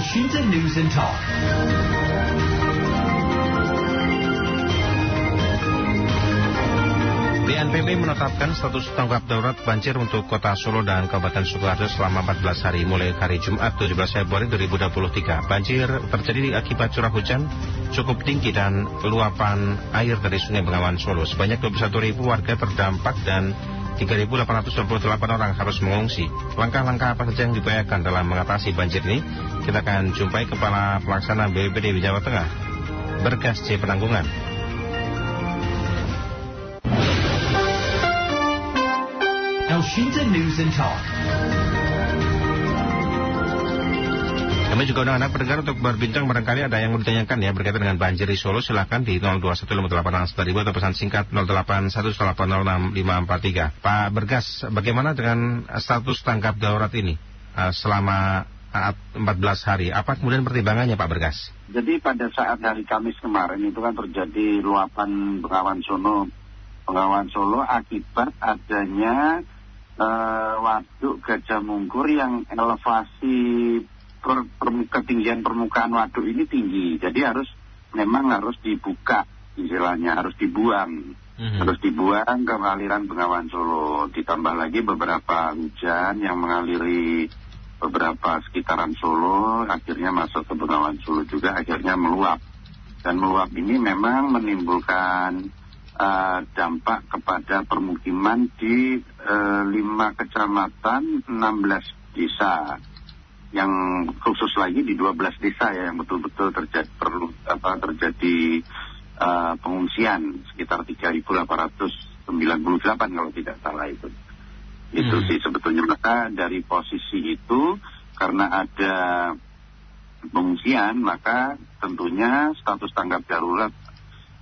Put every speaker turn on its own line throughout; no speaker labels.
Elshinta News and Talk.
BNPB menetapkan status tanggap darurat banjir untuk kota Solo dan Kabupaten Sukoharjo selama 14 hari mulai hari Jumat 17 Februari 2023. Banjir terjadi akibat curah hujan cukup tinggi dan luapan air dari Sungai Bengawan Solo. Sebanyak 21 ribu warga terdampak dan 3.828 orang harus mengungsi. Langkah-langkah apa saja yang diupayakan dalam mengatasi banjir ini? Kita akan jumpai Kepala Pelaksana BPBD Jawa Tengah, Bergas C. Penanggungan.
Elshinta News and Talk.
Kami juga undang anak pendengar untuk berbincang barangkali ada yang mau ditanyakan ya berkaitan dengan banjir di Solo silahkan di 021586 atau pesan singkat 0811806543. Pak Bergas, bagaimana dengan status tanggap darurat ini uh, selama 14 hari? Apa kemudian pertimbangannya Pak Bergas?
Jadi pada saat hari Kamis kemarin itu kan terjadi luapan Bengawan Solo, Bengawan Solo akibat adanya uh, waduk Gajah Mungkur yang elevasi per, per, ketinggian permukaan waduk ini tinggi. Jadi harus memang harus dibuka istilahnya, harus dibuang. Mm-hmm. Harus dibuang ke aliran Bengawan Solo. Ditambah lagi beberapa hujan yang mengaliri beberapa sekitaran Solo, akhirnya masuk ke Bengawan Solo juga, akhirnya meluap. Dan meluap ini memang menimbulkan uh, dampak kepada permukiman di uh, lima kecamatan, 16 desa. Yang khusus lagi di 12 desa ya yang betul-betul terjadi perlu apa terjadi uh, pengungsian sekitar 3.898 kalau tidak salah itu. Itu hmm. sih sebetulnya maka dari posisi itu karena ada pengungsian maka tentunya status tanggap darurat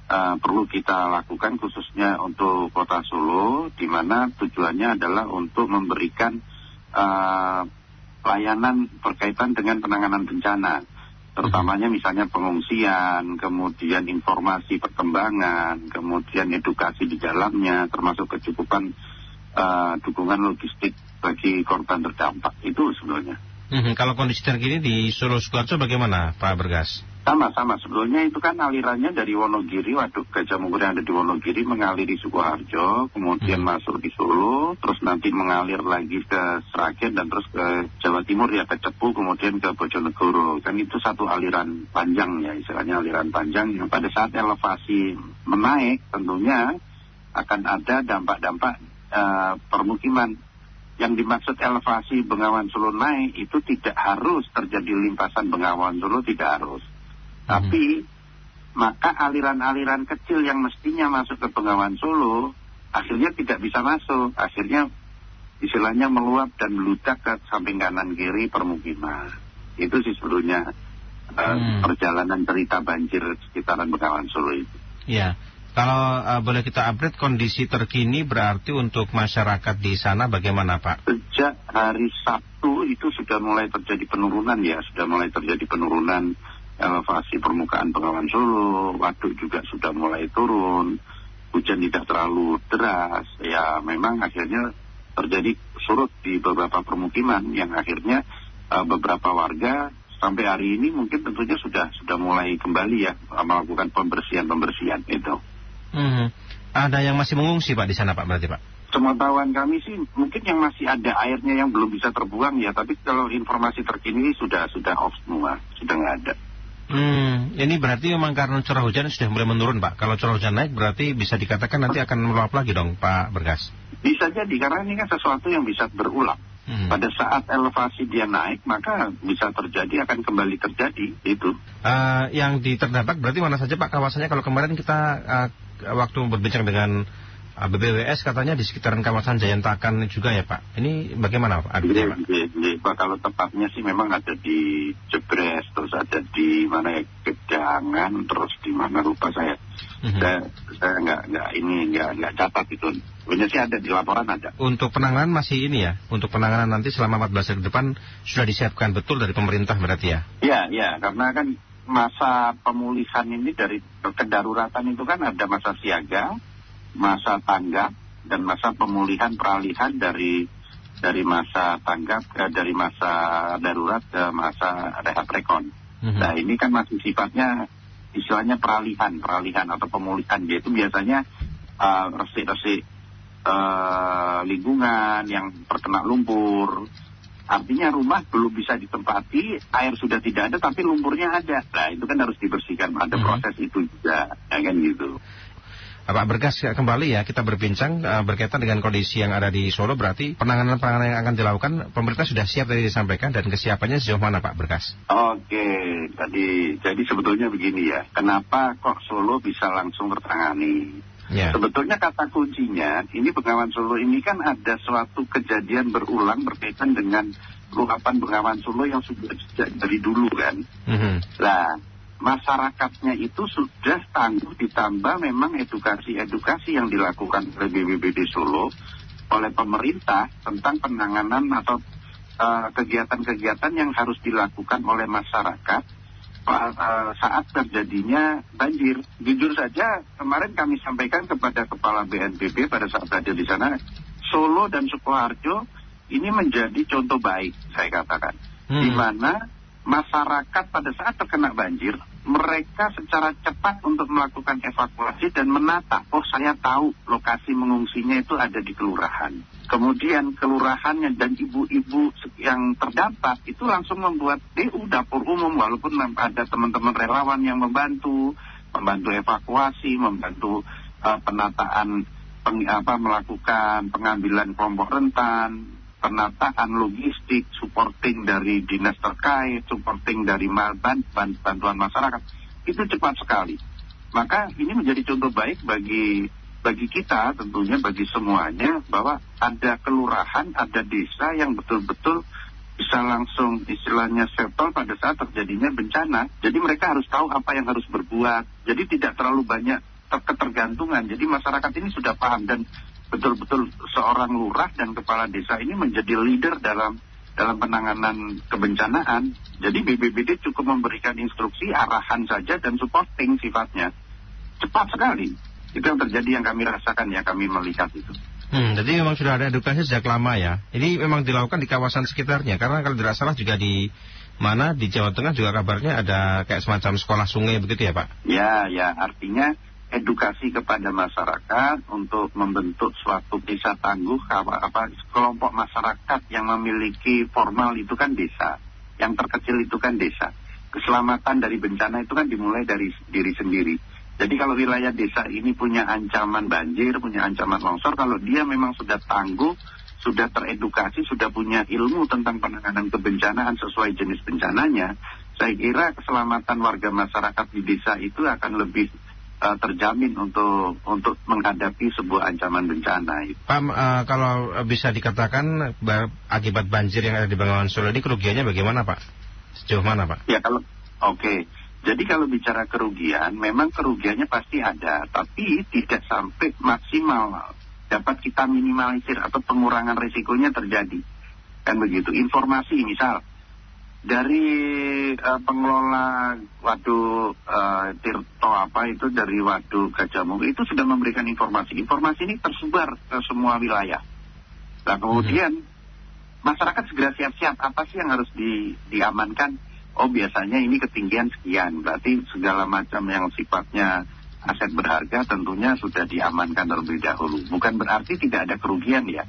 uh, perlu kita lakukan khususnya untuk kota Solo, di mana tujuannya adalah untuk memberikan uh, layanan berkaitan dengan penanganan bencana, terutamanya misalnya pengungsian, kemudian informasi perkembangan, kemudian edukasi di dalamnya, termasuk kecukupan uh, dukungan logistik bagi korban terdampak itu sebenarnya.
Hmm, kalau kondisi terkini di Solo Sukoharjo bagaimana Pak Bergas?
Sama-sama, sebelumnya itu kan alirannya dari Wonogiri, Waduk Gajah Mungkur yang ada di Wonogiri mengalir di Sukoharjo, kemudian hmm. masuk di Solo, terus nanti mengalir lagi ke Sragen dan terus ke Jawa Timur ya ke Cepu, kemudian ke Bojonegoro. Kan itu satu aliran panjang ya, istilahnya aliran panjang yang pada saat elevasi menaik tentunya akan ada dampak-dampak uh, permukiman yang dimaksud elevasi Bengawan Solo naik itu tidak harus terjadi limpasan Bengawan Solo tidak harus tapi maka aliran-aliran kecil yang mestinya masuk ke Bengawan Solo akhirnya tidak bisa masuk. Akhirnya istilahnya meluap dan meludak ke samping kanan kiri permukiman. Itu sih sebetulnya uh, hmm. perjalanan cerita banjir sekitaran Bengawan Solo itu.
Ya. Kalau uh, boleh kita update kondisi terkini berarti untuk masyarakat di sana bagaimana Pak?
Sejak hari Sabtu itu sudah mulai terjadi penurunan ya, sudah mulai terjadi penurunan elevasi permukaan Bengawan Solo, waduk juga sudah mulai turun, hujan tidak terlalu deras, ya memang akhirnya terjadi surut di beberapa permukiman yang akhirnya uh, beberapa warga sampai hari ini mungkin tentunya sudah sudah mulai kembali ya melakukan pembersihan pembersihan itu.
Hmm. Ada yang masih mengungsi pak di sana pak berarti pak?
Pengetahuan kami sih mungkin yang masih ada airnya yang belum bisa terbuang ya, tapi kalau informasi terkini sudah sudah off semua, sudah nggak ada.
Hmm, ini berarti memang karena curah hujan sudah mulai menurun, Pak. Kalau curah hujan naik berarti bisa dikatakan nanti akan meluap lagi dong, Pak Bergas.
Bisa jadi, karena ini kan sesuatu yang bisa berulang. Hmm. Pada saat elevasi dia naik, maka bisa terjadi, akan kembali terjadi, itu.
Uh, yang terdampak berarti mana saja Pak kawasannya? Kalau kemarin kita uh, waktu berbincang dengan BBWS katanya di sekitaran kawasan Jayantakan juga ya Pak. Ini bagaimana Pak?
Iya, iya, iya, Pak. Kalau tepatnya sih memang ada di Jebres, terus ada di mana ya Gedangan, terus di mana lupa saya. Mm-hmm. Saya, saya nggak nggak ini nggak nggak catat itu. Sebenarnya sih ada di laporan ada.
Untuk penanganan masih ini ya. Untuk penanganan nanti selama 14 hari ke depan sudah disiapkan betul dari pemerintah berarti ya?
Iya, iya. Karena kan masa pemulihan ini dari kedaruratan itu kan ada masa siaga, masa tanggap dan masa pemulihan peralihan dari dari masa tanggap ke dari masa darurat ke masa rehab rekon.
Mhm.
Nah ini kan masih sifatnya istilahnya peralihan, peralihan atau pemulihan yaitu biasanya uh, resik-resik uh, lingkungan yang terkena lumpur. Artinya rumah belum bisa ditempati, air sudah tidak ada tapi lumpurnya ada. Nah itu kan harus dibersihkan, ada
Mhm.
proses itu juga, ya kan gitu.
Pak Berkas ya, kembali ya kita berbincang eh, berkaitan dengan kondisi yang ada di Solo berarti penanganan-penanganan yang akan dilakukan pemerintah sudah siap tadi disampaikan dan kesiapannya sejauh mana Pak Berkas?
Oke, tadi jadi sebetulnya begini ya, kenapa kok Solo bisa langsung tertangani?
Ya.
Sebetulnya kata kuncinya, ini Bengawan Solo ini kan ada suatu kejadian berulang berkaitan dengan luapan Bengawan Solo yang sudah dari dulu kan.
Mhm.
Nah, masyarakatnya itu sudah tangguh ditambah memang edukasi-edukasi yang dilakukan oleh BBBD Solo oleh pemerintah tentang penanganan atau eh, kegiatan-kegiatan yang harus dilakukan oleh masyarakat eh, saat terjadinya banjir. Jujur saja kemarin kami sampaikan kepada Kepala BNPB pada saat ada di sana, Solo dan Sukoharjo ini menjadi contoh baik, saya katakan.
Hmm.
Di mana masyarakat pada saat terkena banjir, mereka secara cepat untuk melakukan evakuasi dan menata, oh saya tahu lokasi mengungsinya itu ada di kelurahan. Kemudian kelurahannya dan ibu-ibu yang terdampak itu langsung membuat DU dapur umum walaupun ada teman-teman relawan yang membantu, membantu evakuasi, membantu eh, penataan peng- apa melakukan pengambilan kelompok rentan, penataan logistik, supporting dari dinas terkait, supporting dari ma- ban- ban- bantuan masyarakat, itu cepat sekali. Maka ini menjadi contoh baik bagi bagi kita tentunya bagi semuanya bahwa ada kelurahan, ada desa yang betul-betul bisa langsung istilahnya settle pada saat terjadinya bencana. Jadi mereka harus tahu apa yang harus berbuat. Jadi tidak terlalu banyak ter- ketergantungan. Jadi masyarakat ini sudah paham dan betul-betul seorang lurah dan kepala desa ini menjadi leader dalam dalam penanganan kebencanaan. Jadi BBBD cukup memberikan instruksi, arahan saja dan supporting sifatnya. Cepat sekali. Itu yang terjadi yang kami rasakan ya, kami melihat itu.
Hmm, jadi memang sudah ada edukasi sejak lama ya. Ini memang dilakukan di kawasan sekitarnya karena kalau tidak salah juga di mana di Jawa Tengah juga kabarnya ada kayak semacam sekolah sungai begitu ya Pak?
Ya, ya, artinya edukasi kepada masyarakat untuk membentuk suatu desa tangguh apa, apa kelompok masyarakat yang memiliki formal itu kan desa yang terkecil itu kan desa. Keselamatan dari bencana itu kan dimulai dari diri sendiri. Jadi kalau wilayah desa ini punya ancaman banjir punya ancaman longsor kalau dia memang sudah tangguh sudah teredukasi sudah punya ilmu tentang penanganan kebencanaan sesuai jenis bencananya saya kira keselamatan warga masyarakat di desa itu akan lebih uh, terjamin untuk untuk menghadapi sebuah ancaman bencana.
Pak, eh, kalau bisa dikatakan ba- akibat banjir yang ada di Bengawan Solo ini kerugiannya bagaimana Pak? Sejauh mana Pak?
Ya kalau oke. Jadi kalau bicara kerugian, memang kerugiannya pasti ada, tapi tidak sampai maksimal dapat kita minimalisir atau pengurangan risikonya terjadi. Kan begitu. Informasi misal dari eh, pengelola waduk eh, Tirto apa itu dari waduk Gajah Mungil itu sudah memberikan informasi. Informasi ini tersebar ke semua wilayah. Nah kemudian masyarakat segera siap-siap apa sih yang harus di, diamankan? Oh biasanya ini ketinggian sekian, berarti segala macam yang sifatnya aset berharga tentunya sudah diamankan terlebih dahulu. Bukan berarti tidak ada kerugian ya,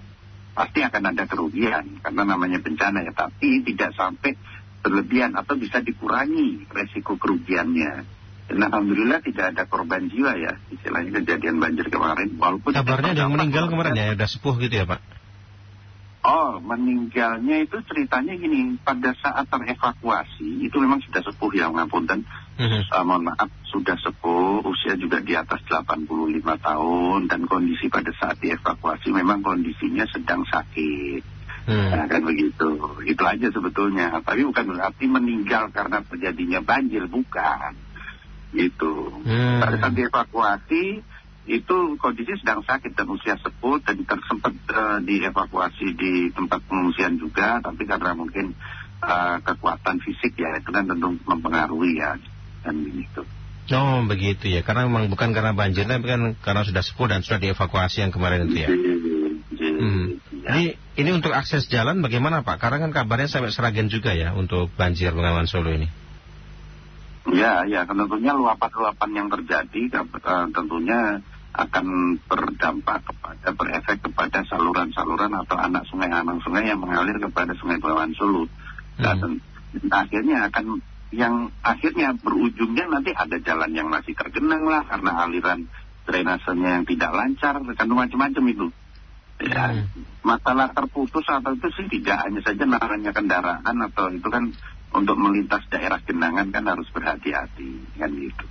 pasti akan ada kerugian karena namanya bencana ya, tapi tidak sampai berlebihan atau bisa dikurangi resiko kerugiannya. Dan alhamdulillah tidak ada korban jiwa ya, istilahnya kejadian banjir kemarin. Walaupun
Kabarnya ada yang meninggal kemarin ya, udah sepuh gitu ya Pak?
Oh, meninggalnya itu ceritanya gini, pada saat terevakuasi, itu memang sudah sepuh ya, ngapunten.
Mhm.
Eh, mohon maaf, sudah sepuh, usia juga di atas 85 tahun, dan kondisi pada saat dievakuasi memang kondisinya sedang sakit.
Hmm.
Nah, kan begitu. Itu aja sebetulnya. Tapi bukan berarti meninggal karena terjadinya banjir, bukan. Gitu.
Hmm.
Pada saat dievakuasi, itu kondisi sedang sakit dan usia sepuh dan tersempat eh, dievakuasi di tempat pengungsian juga, tapi karena mungkin eh, kekuatan fisik ya, itu kan tentu mempengaruhi ya. Dan begitu.
Oh begitu ya, karena memang bukan karena banjir, tapi kan karena sudah sepuh dan sudah dievakuasi yang kemarin itu ya.
Jadi,
Hmm.
Ya.
Ini, ini untuk akses jalan bagaimana Pak? Karena kan kabarnya sampai Seragen juga ya untuk banjir Bengawan Solo ini.
Ya, ya, tentunya luapan-luapan yang terjadi uh, tentunya akan berdampak kepada berefek kepada saluran-saluran atau anak sungai-anak sungai yang mengalir kepada Sungai Bengawan Solo. Dan hmm. akhirnya akan yang akhirnya berujungnya nanti ada jalan yang masih tergenang lah karena aliran drainasenya yang tidak lancar kan macam-macam itu. Ya, hmm. masalah terputus atau itu sih tidak hanya saja namanya kendaraan atau itu kan untuk melintas daerah genangan kan harus berhati-hati kan gitu.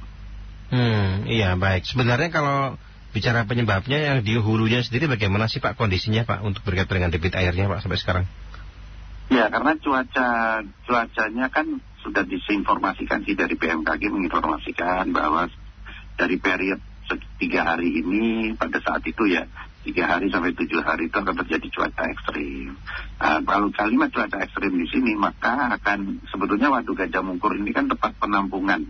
Hmm, iya baik. Sebenarnya kalau bicara penyebabnya yang di hulunya sendiri bagaimana sih Pak kondisinya Pak untuk berkaitan dengan debit airnya Pak sampai sekarang?
Ya karena cuaca cuacanya kan sudah disinformasikan sih dari BMKG menginformasikan bahwa dari periode tiga hari ini pada saat itu ya tiga hari sampai tujuh hari itu akan terjadi cuaca ekstrim. Nah, kalau kalimat cuaca ekstrim di sini maka akan sebetulnya Waduk Gajah Mungkur ini kan tempat penampungan,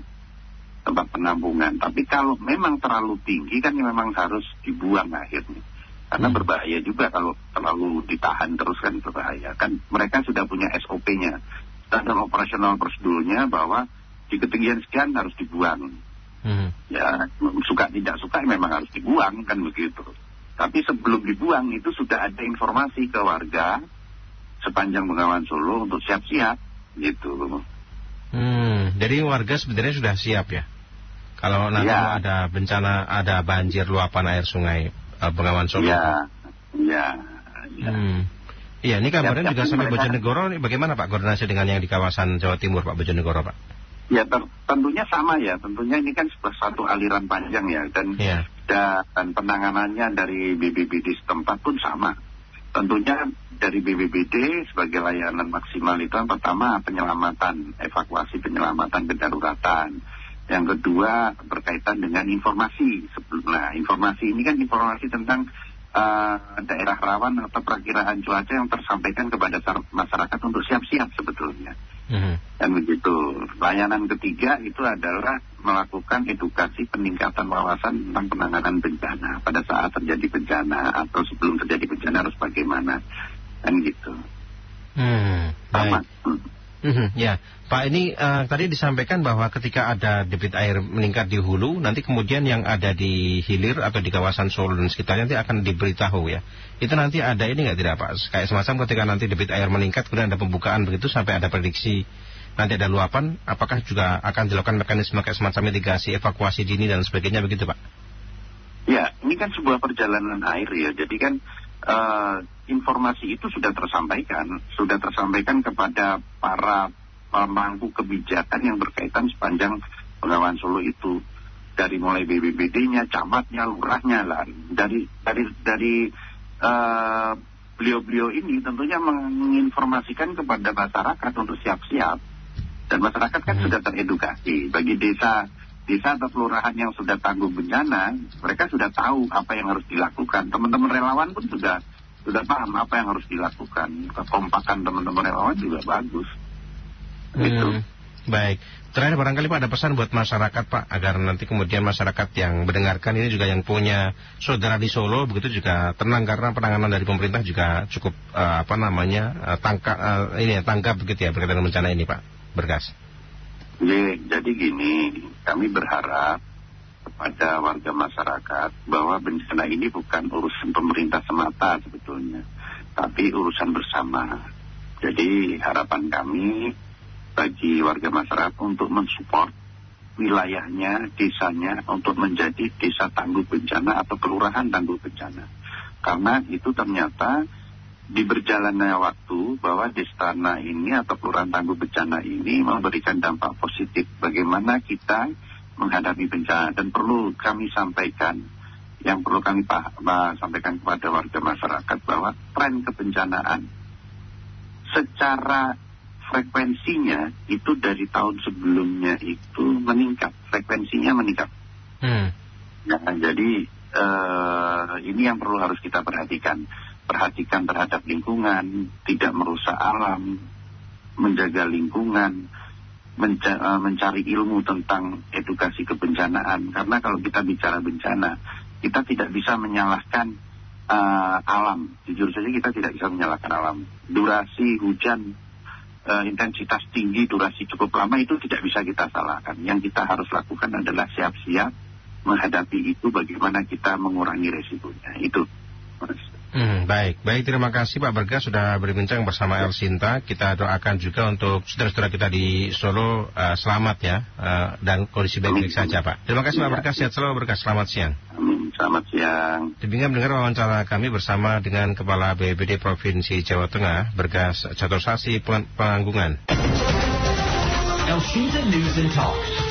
tempat penampungan. Tapi kalau memang terlalu tinggi kan memang harus dibuang akhirnya. Karena hmm. berbahaya juga kalau terlalu ditahan terus kan berbahaya. Kan mereka sudah punya SOP-nya, standar operasional prosedurnya bahwa di ketinggian sekian harus dibuang. Hmm. Ya suka tidak suka memang harus dibuang kan begitu. Tapi sebelum dibuang itu sudah ada informasi ke warga sepanjang Bengawan Solo untuk siap-siap gitu.
Hmm, jadi warga sebenarnya sudah siap ya. Kalau nanti ya. ada bencana, ada banjir luapan air sungai uh, Bengawan Solo.
Iya, iya.
Ya. Hmm. Iya, ini kabarnya juga sampai Bojonegoro. Ini bagaimana Pak koordinasi dengan yang di kawasan Jawa Timur Pak Bojonegoro Pak?
Ya tentunya sama ya, tentunya ini kan satu aliran panjang ya dan yeah. dan penanganannya dari BBBD setempat pun sama. Tentunya dari BBBD sebagai layanan maksimal itu yang pertama penyelamatan, evakuasi penyelamatan kedaruratan. Yang kedua berkaitan dengan informasi. Nah informasi ini kan informasi tentang uh, daerah rawan atau perakiraan cuaca yang tersampaikan kepada masyarakat untuk siap-siap sebetulnya. Mm-hmm. Dan begitu. Layanan ketiga itu adalah melakukan edukasi peningkatan wawasan tentang penanganan bencana pada saat terjadi bencana atau sebelum terjadi bencana harus bagaimana dan gitu.
Hmm, Sama. Hmm, ya, Pak ini uh, tadi disampaikan bahwa ketika ada debit air meningkat di hulu, nanti kemudian yang ada di hilir atau di kawasan Solo dan sekitarnya nanti akan diberitahu ya. Itu nanti ada ini nggak tidak Pak? Kayak semacam ketika nanti debit air meningkat kemudian ada pembukaan begitu sampai ada prediksi nanti ada luapan, apakah juga akan dilakukan mekanisme kayak semacam mitigasi, evakuasi dini dan sebagainya begitu Pak?
Ya, ini kan sebuah perjalanan air ya. Jadi kan uh, informasi itu sudah tersampaikan, sudah tersampaikan kepada para pemangku kebijakan yang berkaitan sepanjang Bengawan Solo itu dari mulai BBBD-nya, camatnya, lurahnya lah. Dari dari dari beliau beliau-beliau ini tentunya menginformasikan kepada masyarakat untuk siap-siap. Dan masyarakat kan hmm. sudah teredukasi. Bagi desa desa atau kelurahan yang sudah tangguh bencana, mereka sudah tahu apa yang harus dilakukan. Teman-teman relawan pun sudah sudah paham apa yang harus dilakukan. Kekompakan teman-teman relawan juga bagus. Gitu.
Hmm, baik. Terakhir barangkali Pak ada pesan buat masyarakat Pak agar nanti kemudian masyarakat yang mendengarkan ini juga yang punya saudara di Solo begitu juga tenang karena penanganan dari pemerintah juga cukup uh, apa namanya uh, tangkap uh, ini ya tangkap begitu ya berkaitan bencana ini Pak Bergas.
Jadi, gini kami berharap kepada warga masyarakat bahwa bencana ini bukan urusan pemerintah semata sebetulnya, tapi urusan bersama. Jadi harapan kami bagi warga masyarakat untuk mensupport wilayahnya, desanya untuk menjadi desa tangguh bencana atau kelurahan tangguh bencana. Karena itu ternyata di berjalannya waktu bahwa destana ini atau kelurahan tangguh bencana ini memberikan dampak positif. Bagaimana kita menghadapi bencana dan perlu kami sampaikan yang perlu kami sampaikan kepada warga masyarakat bahwa tren kebencanaan secara frekuensinya itu dari tahun sebelumnya itu meningkat frekuensinya meningkat hmm. ya, jadi uh, ini yang perlu harus kita perhatikan perhatikan terhadap lingkungan tidak merusak alam menjaga lingkungan menca uh, mencari ilmu tentang edukasi kebencanaan karena kalau kita bicara bencana kita tidak bisa menyalahkan uh, alam. Jujur saja kita tidak bisa menyalahkan alam. Durasi hujan, uh, intensitas tinggi, durasi cukup lama itu tidak bisa kita salahkan. Yang kita harus lakukan adalah siap-siap menghadapi itu bagaimana kita mengurangi resikonya. Itu.
Hmm, baik, baik terima kasih Pak Bergas sudah berbincang bersama El Sinta. Kita doakan juga untuk saudara-saudara kita di Solo uh, selamat ya uh, dan kondisi baik-baik saja Pak. Terima kasih Pak Bergas, sehat selalu Bergas, selamat siang.
Amin, selamat siang.
Demikian mendengar wawancara kami bersama dengan Kepala BPD Provinsi Jawa Tengah, Bergas Sasi Penganggungan.
El News and Talk.